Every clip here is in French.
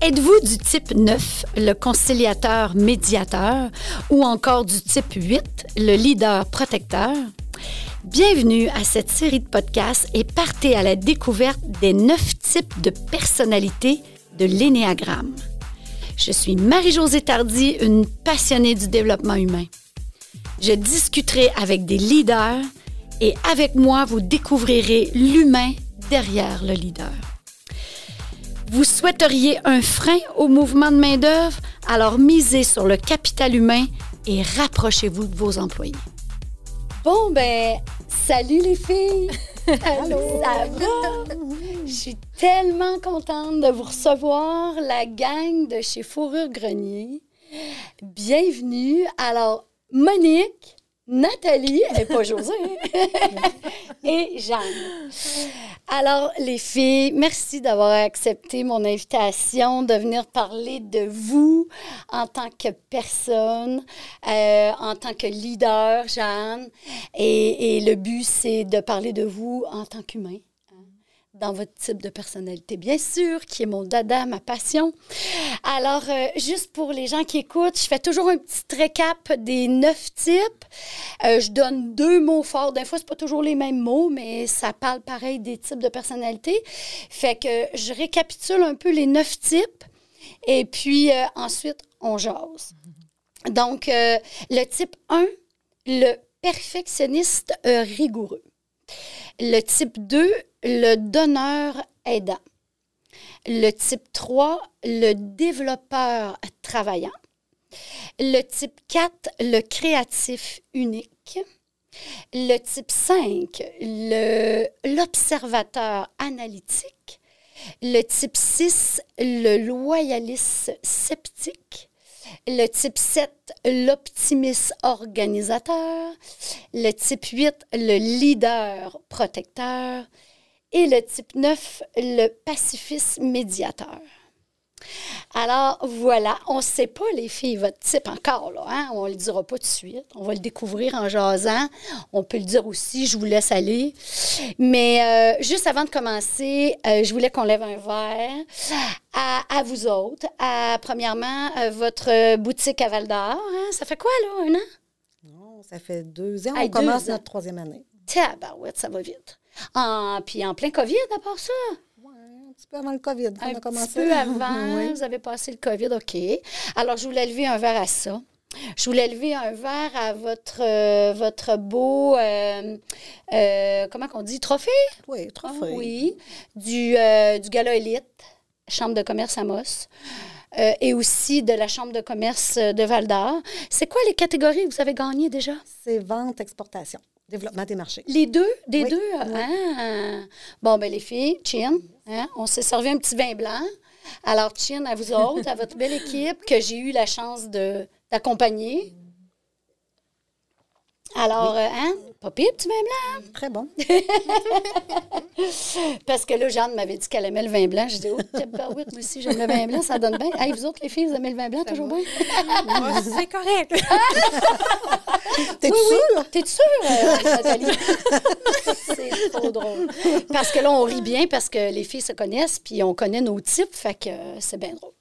Êtes-vous du type 9, le conciliateur médiateur, ou encore du type 8, le leader protecteur? Bienvenue à cette série de podcasts et partez à la découverte des neuf types de personnalités de l'énéagramme. Je suis Marie-Josée Tardy, une passionnée du développement humain. Je discuterai avec des leaders et avec moi, vous découvrirez l'humain derrière le leader. Vous souhaiteriez un frein au mouvement de main-d'œuvre? Alors misez sur le capital humain et rapprochez-vous de vos employés. Bon, ben, salut les filles! Allô! Ça va? Je suis tellement contente de vous recevoir, la gang de chez Fourrure Grenier. Bienvenue. Alors, Monique, Nathalie, et pas José, et Jeanne. Alors, les filles, merci d'avoir accepté mon invitation de venir parler de vous en tant que personne, euh, en tant que leader, Jeanne. Et, et le but, c'est de parler de vous en tant qu'humain dans votre type de personnalité, bien sûr, qui est mon dada, ma passion. Alors, euh, juste pour les gens qui écoutent, je fais toujours un petit récap des neuf types. Euh, je donne deux mots forts. Des fois, c'est pas toujours les mêmes mots, mais ça parle pareil des types de personnalité. Fait que je récapitule un peu les neuf types et puis euh, ensuite, on jase. Donc, le type 1, le perfectionniste rigoureux. Le type 2, le donneur aidant. Le type 3, le développeur travaillant. Le type 4, le créatif unique. Le type 5, l'observateur analytique. Le type 6, le loyaliste sceptique. Le type 7, l'optimiste organisateur. Le type 8, le leader protecteur. Et le type 9, le pacifiste médiateur. Alors voilà, on ne sait pas les filles votre type encore là, hein? on ne le dira pas tout de suite, on va le découvrir en jasant. On peut le dire aussi, je vous laisse aller. Mais euh, juste avant de commencer, euh, je voulais qu'on lève un verre à, vous autres. À, premièrement, euh, votre boutique à Val d'Or. Hein? Ça fait quoi là, un an? Non, ça fait deux ans. on commence notre troisième année. Tabarouette, ça va vite. Ah, puis en plein COVID, à part ça? un petit peu avant le COVID. Un petit peu avant, vous avez passé le COVID, OK. Alors, je voulais lever un verre à ça. Je voulais lever un verre à votre, euh, votre beau, euh, euh, comment qu'on dit, trophée? Oui, trophée. oui, du, du Gala Élite, Chambre de commerce Amos. et aussi de la Chambre de commerce de Val d'Or. C'est quoi les catégories que vous avez gagnées déjà? C'est vente, exportation. Développement des marchés. Les deux? Des deux? Ah. Bon, ben les filles, chin, hein, on s'est servi un petit vin blanc. Alors, chin à vous autres, à votre belle équipe que j'ai eu la chance d'accompagner. Alors, euh, hein? Pas pire, petit vin blanc. Très bon. Parce que là, Jeanne m'avait dit qu'elle aimait le vin blanc. J'ai dit, oh, oui, moi aussi, j'aime le vin blanc, ça donne bien. Hey, vous autres, les filles, vous aimez le vin blanc toujours bien? c'est correct. T'es oui, sûre? T'es sûre, euh, Nathalie? c'est trop drôle. Parce que là, on rit bien parce que les filles se connaissent, puis on connaît nos types, fait que c'est bien drôle.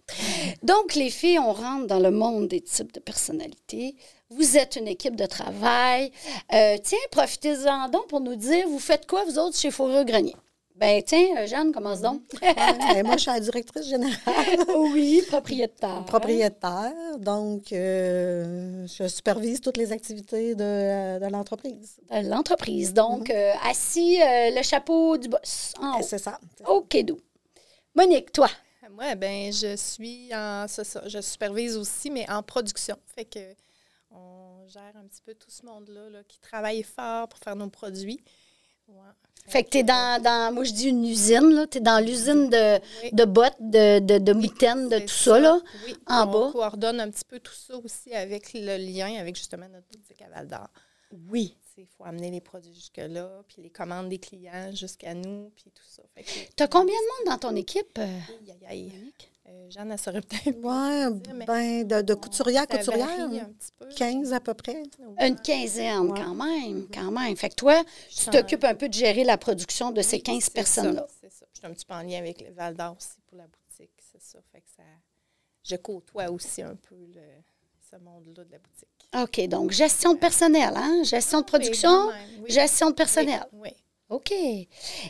Donc, les filles, on rentre dans le monde des types de personnalités. Vous êtes une équipe de travail. Euh, tiens, profitez-en donc pour nous dire, vous faites quoi, vous autres, chez Fourreux Grenier? Ben tiens, euh, Jeanne, commence donc. moi, je suis la directrice générale. oui, propriétaire. Propriétaire. Donc, euh, je supervise toutes les activités de, l'entreprise. De l'entreprise. Donc, mm-hmm. assis, le chapeau du boss. C'est ça. OK, d'où. Monique, toi? Moi, ben, je suis en. Ça, ça, je supervise aussi, mais en production. Fait que on gère un petit peu tout ce monde-là qui travaille fort pour faire nos produits. Fait, que tu es dans, dans, moi je dis une usine, tu es dans l'usine de, de bottes, de, de, de mitaines, de tout ça, là, oui. en on bas. On coordonne un petit peu tout ça aussi avec le lien avec justement notre boutique à Val d'Or. Oui. Il faut amener les produits jusque-là, puis les commandes des clients jusqu'à nous, puis tout ça. Tu as combien de monde dans ton équipe? Euh, euh, Jeanne, elle saurait peut-être. Oui, ben, de, de couturière à couturière. 15 à peu près. Une quinzaine, quand même, quand même. Fait que toi, tu t'occupes un peu de gérer la production de ces 15 personnes-là. C'est ça. Je suis un petit peu en lien avec le Val d'Or aussi pour la boutique. c'est ça. Fait que ça, je côtoie aussi un peu le, ce monde-là de la boutique. OK, donc gestion de personnel, hein? Gestion de Oui, production, quand même, oui. gestion de personnel. Oui, oui. OK.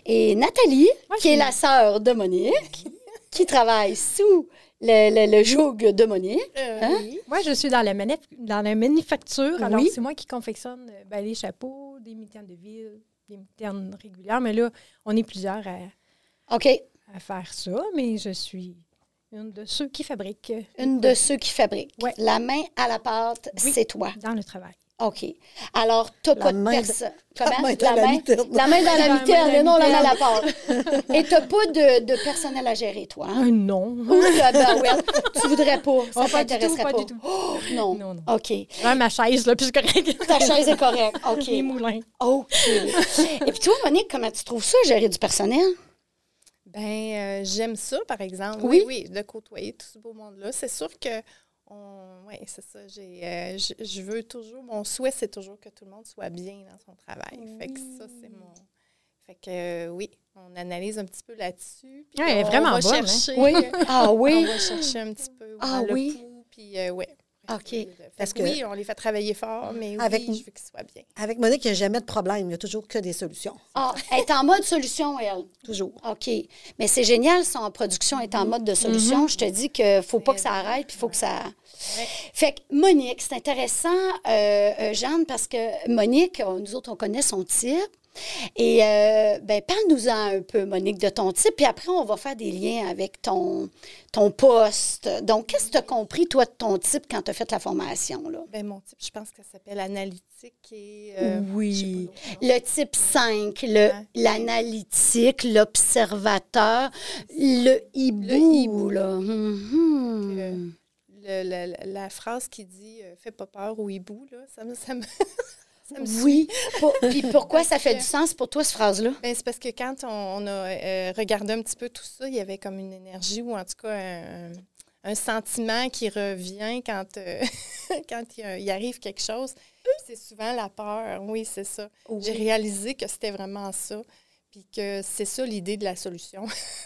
Et Nathalie, Moi, qui est la sœur de Monique, qui travaille sous le, le, le joug de Monique. Euh, Hein? oui. Moi, je suis dans la, manif- dans la manufacture. Alors, Oui. c'est moi qui confectionne euh, ben, les chapeaux, des mitaines de ville, des mitaines régulières. Mais là, on est plusieurs à, OK. à faire ça. Mais je suis une de ceux qui fabriquent Une de ceux qui fabriquent. Ouais. La main à la pâte, Oui. c'est toi. dans le travail. OK. Alors, tu n'as La pas de personne. la Comment? main dans la mitaine. la main dans la main mitaine, dans la et non la main à la mitaine. pâte. Et tu n'as pas de, de personnel à gérer, toi. Hein? Ah, non. Ou ben ouais, tu voudrais pas. Ça Oh, pas du tout, t'intéresserait pas pas. du tout. Oh, non. Non, non. OK. Ouais, ma chaise, là, puis c'est correct. Ta chaise est correcte. OK. Les moulins. OK. Et puis toi, Monique, comment tu trouves ça, gérer du personnel? Ben, euh, j'aime ça, par exemple. Oui? Oui, oui, de côtoyer tout ce beau monde-là. C'est sûr que, on, ouais, c'est ça. J'ai, euh, je, je veux toujours, mon souhait, c'est toujours que tout le monde soit bien dans son travail. Fait que ça, c'est mon. Fait que, euh, oui, on analyse un petit peu là-dessus. puis Ouais, elle est on vraiment va bonne, hein? chercher, Oui. Ah On oui. va chercher un petit peu Ah le oui? pouls, puis euh, ouais. OK. Fait Parce que oui, on les fait travailler fort, mais Avec- oui, je veux qu'ils soient bien. Avec Monique, il n'y a jamais de problème. Il n'y a toujours que des solutions. Ah, elle est en mode solution, elle. Toujours. OK. Mais c'est génial, son production est en mode de solution. Je te dis qu'il ne faut pas que ça arrête, puis il faut que ça. Fait que Monique, c'est intéressant, euh, euh, Jeanne, parce que Monique, on- nous autres, on connaît son type. Et euh, ben, parle-nous-en un peu, Monique, de ton type. Puis après, on va faire des liens avec ton, ton poste. Donc, qu'est-ce que tu as compris, toi, de ton type quand tu as fait la formation? Là? Ben, mon type, je pense que ça s'appelle analytique et. euh, Oui. Le type 5, le- Ouais. l'analytique, l'observateur, le hibou. Le hibou. là. Mhm. Euh, le- la, la phrase qui dit euh, Fais pas peur au hibou, là, ça me. Ça me. Oui. Pour- Puis pourquoi ça fait que- du sens pour toi, cette phrase-là? Ben, c'est parce que quand on, on a euh, regardé un petit peu tout ça, il y avait comme une énergie ou en tout cas un, un sentiment qui revient quand, euh, quand il, arrive quelque chose. C'est souvent la peur. Oui, c'est ça. J'ai réalisé que c'était vraiment ça. Puis que c'est ça l'idée de la solution.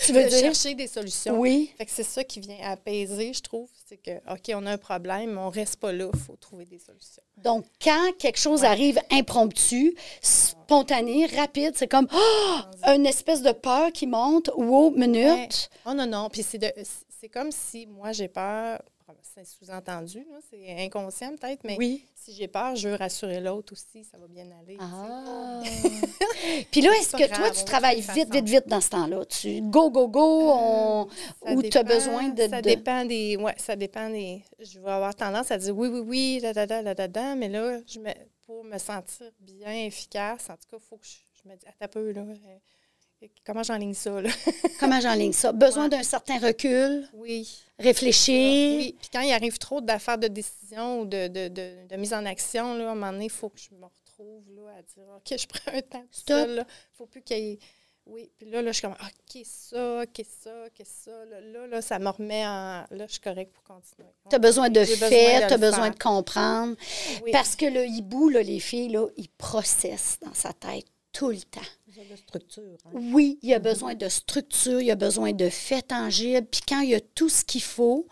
Tu veux de dire? chercher des solutions. Oui. Fait que c'est ça qui vient apaiser, je trouve. C'est que, OK, on a un problème, mais on reste pas là. Il faut trouver des solutions. Donc, quand quelque chose arrive impromptu, spontané, rapide, c'est comme Ah! une espèce de peur qui monte. Wow, minute. Oh non, non. Puis c'est de- c'est comme si moi, j'ai peur. C'est sous-entendu, c'est inconscient peut-être, mais Oui. si j'ai peur, je veux rassurer l'autre aussi, ça va bien aller. Ah. Puis là, est-ce que toi, tu on va travailles vite, vite, vite dans ce temps-là? Tu go, go, go, on... Ça ou tu as besoin de... Ça de- dépend des. Ouais, ça dépend des. Je vais avoir tendance à dire oui, oui, oui, da, da, da, da, da, da, mais là, je me, pour me sentir bien, efficace, en tout cas, il faut que je, je me dise, attends un peu, là. Comment j'enligne ça, là? Comment j'enligne ça? Besoin Ouais. d'un certain recul, Oui. réfléchir? Oui. Puis quand il arrive trop d'affaires de décision ou de, de, de, de mise en action, là, à un moment donné, il faut que je me retrouve là, à dire OK, je prends un temps tout seul. Il ne faut plus qu'il y ait. Oui, puis là, là, je suis comme OK, ça, OK, ça, OK, ça. Là, là, là, ça me remet en. Là, je suis correcte pour continuer. Tu as besoin de de tu as besoin faire. de comprendre. Oui. Parce que le hibou, là, les filles, là, il processe dans sa tête tout le temps. Besoin de structure. hein. Oui, il y a besoin de structure, il y a besoin de faits tangibles. Puis quand il y a tout ce qu'il faut,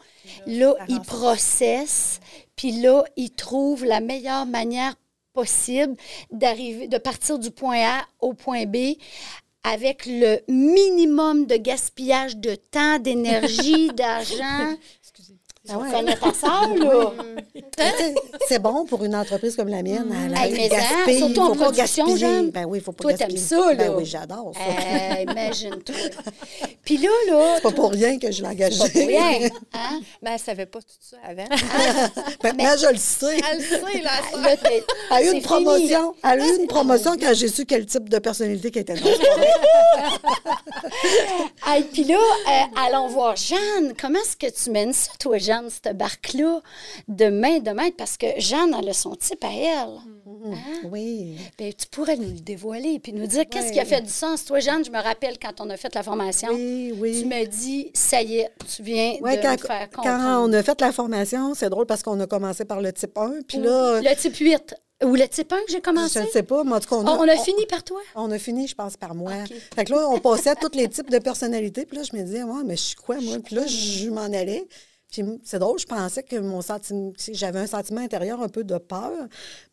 là, il processe. Puis là, il trouve la meilleure manière possible d'arriver, de partir du point A au point B avec le minimum de gaspillage de temps, d'énergie, d'argent. Ah ouais. Connais ta sœur, là? Sais, C'est bon pour une entreprise comme la mienne. Elle, Hey, mais gaspille, hein, surtout en production. Jeanne. Ben oui, il faut pas Toi, t'aimes gaspiller. ça, là. Ben oui, j'adore ça. Euh, Imagine-toi. Puis là, là, C'est pas pour rien que je l'ai engagée. pas pour rien. Hein? Mais elle ne savait pas tout ça avant. Maintenant, je le sais. elle le sait, là. ça. Là, t'es- Elle a eu une promotion. fini. Elle a eu une promotion quand j'ai su quel type de personnalité qu'elle était. Hey, puis là, euh, allons voir Jeanne. Comment est-ce que tu mènes ça, toi, Jeanne, cette barque-là, de main de maître? Parce que Jeanne, elle a son type à elle. Oui. Ben, tu pourrais nous le dévoiler puis nous dire qu'est-ce qui a fait du sens. Toi, Jeanne, je me rappelle quand on a fait la formation, Oui, oui. tu me dis, ça y est, tu viens Ouais, de quand, faire quand comprendre. on a fait la formation, c'est drôle parce qu'on a commencé par le type 1, puis là, Le type 8. Ou le type 1 que j'ai commencé? Je ne sais pas, mais en tout cas, on a, on a on- fini par toi? on a fini, je pense, par moi. OK. Fait que là, on passait à tous les types de personnalités. Puis là, je me disais, ouais, mais je suis quoi, moi? Puis là, je m'en allais. Puis c'est drôle, je pensais que mon sentiment, j'avais un sentiment intérieur un peu de peur,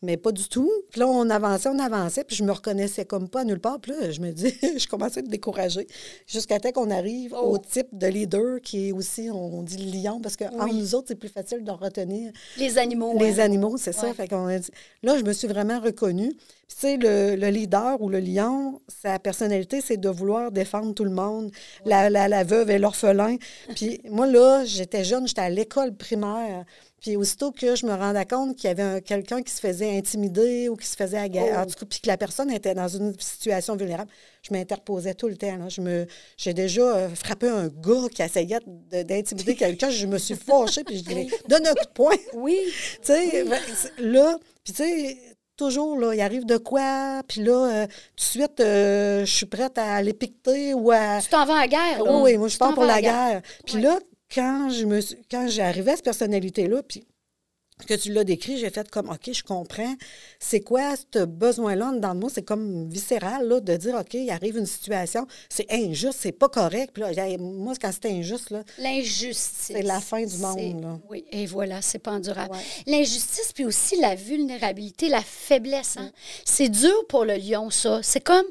mais pas du tout. Puis là, on avançait, on avançait, puis je me reconnaissais comme pas nulle part. Puis là, je me dis, je commençais à être découragée. Jusqu'à temps qu'on arrive Oh. au type de leader qui est aussi, on dit le lion, parce qu'entre nous autres, c'est plus facile de retenir Les animaux. les hein? animaux, c'est ça. Fait qu'on a dit- Là, je me suis vraiment reconnue. Sais, le, le leader ou le lion, sa personnalité, c'est de vouloir défendre tout le monde, la, la, la veuve et l'orphelin. Puis moi, là, j'étais jeune, j'étais à l'école primaire. Puis aussitôt que je me rendais compte qu'il y avait un- quelqu'un qui se faisait intimider ou qui se faisait agacer, Oh. en tout cas, puis que la personne était dans une situation vulnérable, je m'interposais tout le temps. là. Je me, j'ai déjà euh, frappé un gars qui essayait de- d'intimider quelqu'un. Je me suis fâchée, puis je dis, donne un coup de poing. Oui. Tu sais, ben, c'est- là, puis tu sais, toujours, là, il arrive de quoi, puis là, euh, tout de suite, euh, je suis prête à l'épiqueter ou à... Tu t'en vas à la guerre, là. Oui, moi, je pars pour la guerre. Puis là, quand je me suis- quand j'arrivais à cette personnalité-là, puis que tu l'as décrit, j'ai fait comme, OK, je comprends. C'est quoi ce besoin-là dans le mot? C'est comme viscéral, là, de dire, OK, il arrive une situation, c'est injuste, c'est pas correct. Puis là, moi, quand c'est injuste, là, L'injustice. C'est la fin du monde, là. Oui, et voilà, c'est pas endurable. Ouais. L'injustice, puis aussi la vulnérabilité, la faiblesse. hein. C'est dur pour le lion, ça. C'est comme,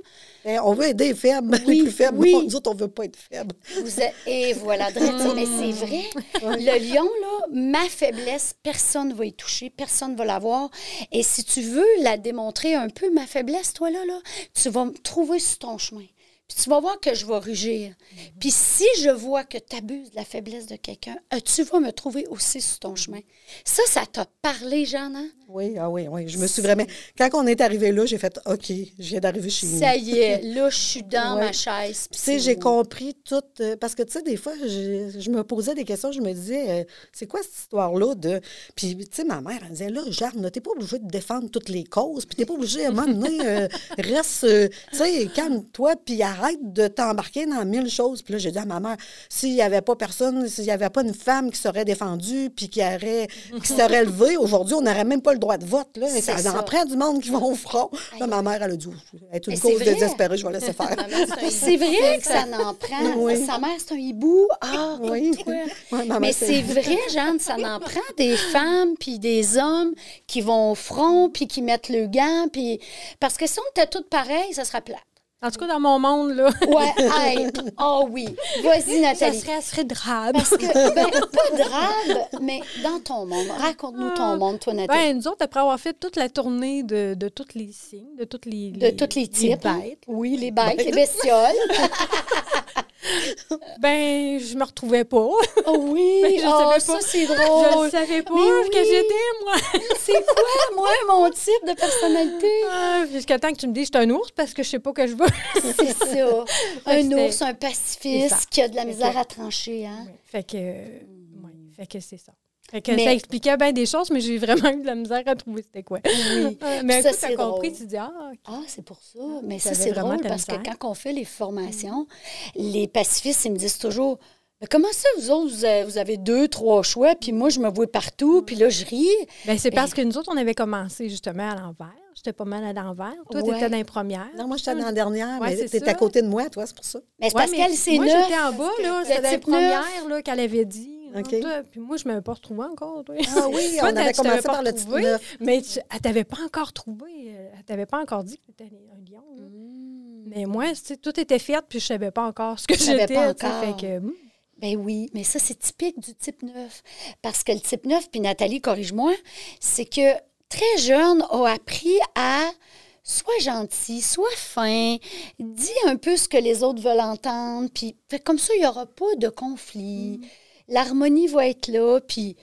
eh, on veut aider les faibles, Oui, les plus faibles. oui. Non, nous autres, on veut pas être faibles. vous êtes... Et voilà, Drette, mais c'est vrai. Le lion, là, ma faiblesse, personne ne va y toucher, personne ne va la voir. Et si tu veux la démontrer un peu, ma faiblesse, toi, là, là tu vas me trouver sur ton chemin. Puis tu vas voir que je vais rugir. Puis si je vois que tu abuses de la faiblesse de quelqu'un, euh, tu vas me trouver aussi sur ton chemin. Ça, ça t'a parlé, Jeanne, hein? Oui, ah oui, oui. Je me suis vraiment. Quand on est arrivé là, j'ai fait OK, je viens d'arriver chez nous. Ça y est, là, je suis dans Ouais. ma chaise. Tu sais, j'ai compris tout. euh, parce que, tu sais, des fois, je, je me posais des questions, je me disais, euh, c'est quoi cette histoire-là de. Puis, tu sais, ma mère, elle disait, là, Jeanne, t'es pas obligée de défendre toutes les causes, puis t'es pas obligée, à un moment donné, euh, reste, tu sais, calme-toi, puis arrête de t'embarquer dans mille choses. Puis là, j'ai dit à ma mère, s'il n'y avait pas personne, s'il n'y avait pas une femme qui serait défendue, puis qui, aurait, qui serait levée, aujourd'hui, on n'aurait même pas le droit de vote. Là. Ça, ça. en prend du monde qui vont au front. Là, ma mère, elle a dit, être une cause désespérée, je vais laisser faire. C'est vrai que ça n'en prend. Oui. Sa mère, c'est un hibou. Ah, Oui. Ouais, maman, Mais c'est vrai, Jeanne, ça n'en prend des femmes puis des hommes qui vont au front puis qui mettent le gant. Puis... Parce que si on était toutes pareilles, ça serait plate. En tout cas, dans mon monde, là, Ouais, hey, oh oui. Vas-y, ça Nathalie. serait, ça serait drabe. Parce que, ben, pas drabe, mais dans ton monde. Raconte-nous ton monde, toi, Nathalie. Ben, nous autres, après avoir fait toute la tournée de, de tous les signes, de toutes les, de tous les types. hein? bêtes, Oui, les bêtes, les bestioles. ben, je me retrouvais pas. Oh oui, Ben, je oh, savais ça, pas. c'est je drôle. savais pas que oui. j'étais, moi. C'est quoi, moi, mon type de personnalité? Ah, Jusqu'à temps que tu me dises que je suis un ours parce que je sais pas que je veux. C'est ça. Un ours, un pacifiste ça. qui a de la misère à trancher. Hein? Fait que, euh, ouais, fait que c'est ça. Fait que Mais- ça expliquait bien des choses, mais j'ai vraiment eu de la misère à trouver c'était quoi. Oui. Mais Ça, écoute, c'est t'as compris, tu dis, ah. Ah, c'est pour ça. Mais ça, c'est vraiment drôle parce que quand on fait les formations, les pacifistes, ils me disent toujours Mais comment ça, vous autres, vous avez, deux, trois choix, puis moi, je me vois partout, puis là, je ris. Ben, c'est parce que nous autres, on avait commencé justement à l'envers. J'étais pas mal à l'envers. Toi, tu Ouais. étais dans les premières. Non, moi, j'étais dans la dernière, Ouais, mais ça. à côté de moi, toi, c'est pour ça. Mais c'est Ouais, parce qu'elle, c'est moi, j'étais en bas, là. C'était premières là, qu'elle avait dit. Là, OK. toi. Puis moi, je ne m'avais pas retrouvée encore, toi. Ah oui, on avait commencé par le neuf. Mais tu, elle t'avait pas encore trouvé. euh, Elle t'avait pas encore dit que tu étais un lion. là. Mm. Mais moi, tout était fait, puis je savais pas encore ce que j'étais. Fait que, hum, Ben oui, mais ça, c'est typique du type 9. Parce que le type 9, puis Nathalie, corrige-moi, c'est que très jeune, a appris à soit gentil, soit fin, dis un peu ce que les autres veulent entendre, puis comme ça, il n'y aura pas de conflit. L'harmonie va être là, puis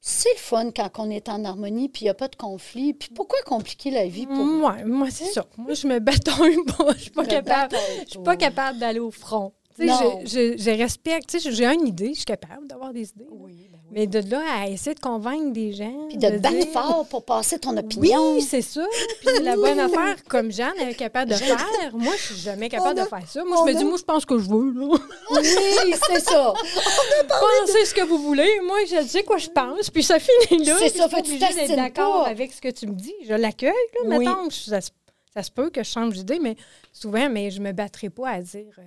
c'est le fun quand on est en harmonie, puis il n'y a pas de conflit. Puis pourquoi compliquer la vie pour... ouais, moi, c'est ça. Moi, je me bataille pas. Je suis pas capable. Je suis pas. capable d'aller au front. Je, je- je respecte. J'ai une idée, je suis capable d'avoir des idées. Oui, Mais de là à essayer de convaincre des gens. Puis de te battre dire- fort pour passer ton opinion. Oui, c'est ça. Puis la bonne affaire, comme Jeanne est capable de faire, moi, je suis jamais capable a- de faire ça. Moi, je me a- dis, moi, je pense que je veux. là. Oui, c'est ça. Pensez ce que vous voulez. Moi, je sais quoi je pense. Puis ça finit là. C'est ça, je suis fait que tu t'astines d'accord avec ce que tu me dis. Je l'accueille, là, Oui. mettons. Ça, se- ça se peut que je change d'idée, mais souvent, mais je me battrai pas à dire... euh,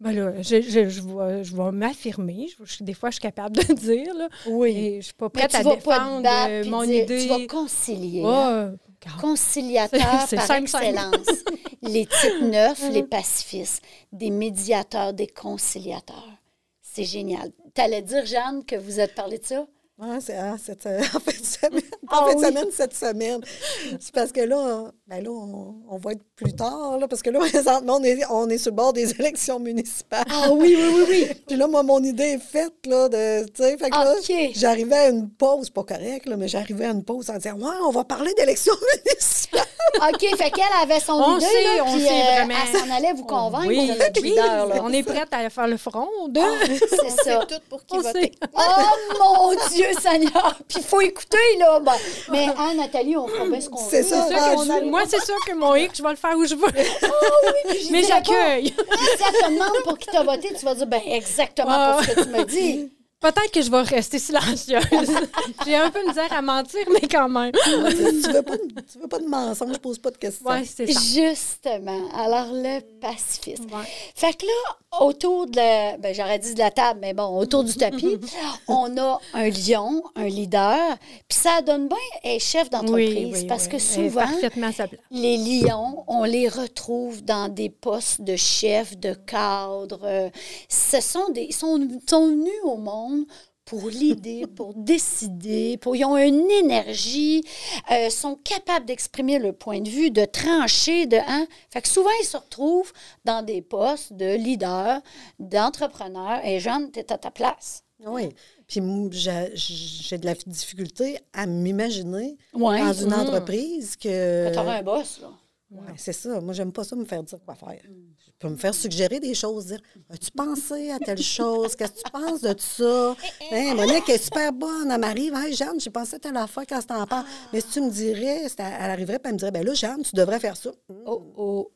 ben là, je, je, je vais, je vais m'affirmer. Je- des fois, je suis capable de dire. Là, Oui. Et je suis pas prête à défendre euh, mon dire- idée. Tu vas concilier. Hein. regarde. Conciliateur par simple, simple. excellence. les types neufs, les pacifistes, des médiateurs, des conciliateurs. C'est génial. Tu allais dire, Jeanne, que vous êtes parlé de ça? Ouais, c'est ah, cette, en fin de semaine. Ah en fin de oui. semaine, cette semaine. C'est parce que là, ben là on, on va être plus tard, là, parce que là, présentement, on est, on est sur le bord des élections municipales. Ah oui, oui, oui, oui. Puis là, moi, mon idée est faite, là, de, tu sais, fait que là, OK. j'arrivais à une pause, pas correct, là, mais j'arrivais à une pause en disant, ouais, on va parler d'élections municipales. OK, fait qu'elle avait son On idée, sait, là, on puis sait euh, vraiment. elle s'en allait vous convaincre Oui, de notre oui, leader, là. on est prête à faire le front. De... C'est On ça. sait tout pour qui On voter. sait. Oh mon Dieu Seigneur! Puis il faut écouter, là. Ben, mais hein, Nathalie, on fera bien ce qu'on veut. Ça, on moi, c'est sûr que mon X, je vais le faire où je veux. Je Mais j'accueille. Si elle te demande pour qui t'as voté, tu vas dire ben exactement Ah. pour ce que tu me dis. Peut-être que je vais rester silencieuse. J'ai un peu misère à mentir, mais quand même. tu, veux pas, de- tu veux pas de mensonge, je pose pas de questions. Ouais, c'est ça. Justement. Alors, le pacifisme. Ouais. Fait que là, autour de la. Ben, j'aurais dit de la table, mais bon, autour du tapis, on a un lion, un leader. Puis ça donne bien être chef d'entreprise. parce que souvent. Les lions, on les retrouve dans des postes de chef, de cadre. Euh, Ce sont des, ils sont, sont venus au monde pour l'idée, pour décider, pour, ils ont une énergie, euh, sont capables d'exprimer le point de vue, de trancher, de hein. Fait que souvent ils se retrouvent dans des postes de leader, d'entrepreneur. Et Jeanne, t'es à ta place. Oui. Puis j'ai de la difficulté à m'imaginer Ouais. dans une Mm. entreprise que. Tu un boss, là. Ouais, c'est ça. Moi, j'aime pas ça me faire dire quoi faire. Je peux me faire suggérer des choses, dire As-tu pensé à telle chose? Qu'est-ce que tu penses de ça? Hein, Monique est super bonne. Elle m'arrive Hey, Jeanne, j'ai pensé à telle affaire quand t'en parles. Mais si tu me dirais, elle arriverait et elle me dirait Ben là, Jeanne, tu devrais faire ça. Hum, Oh, oh.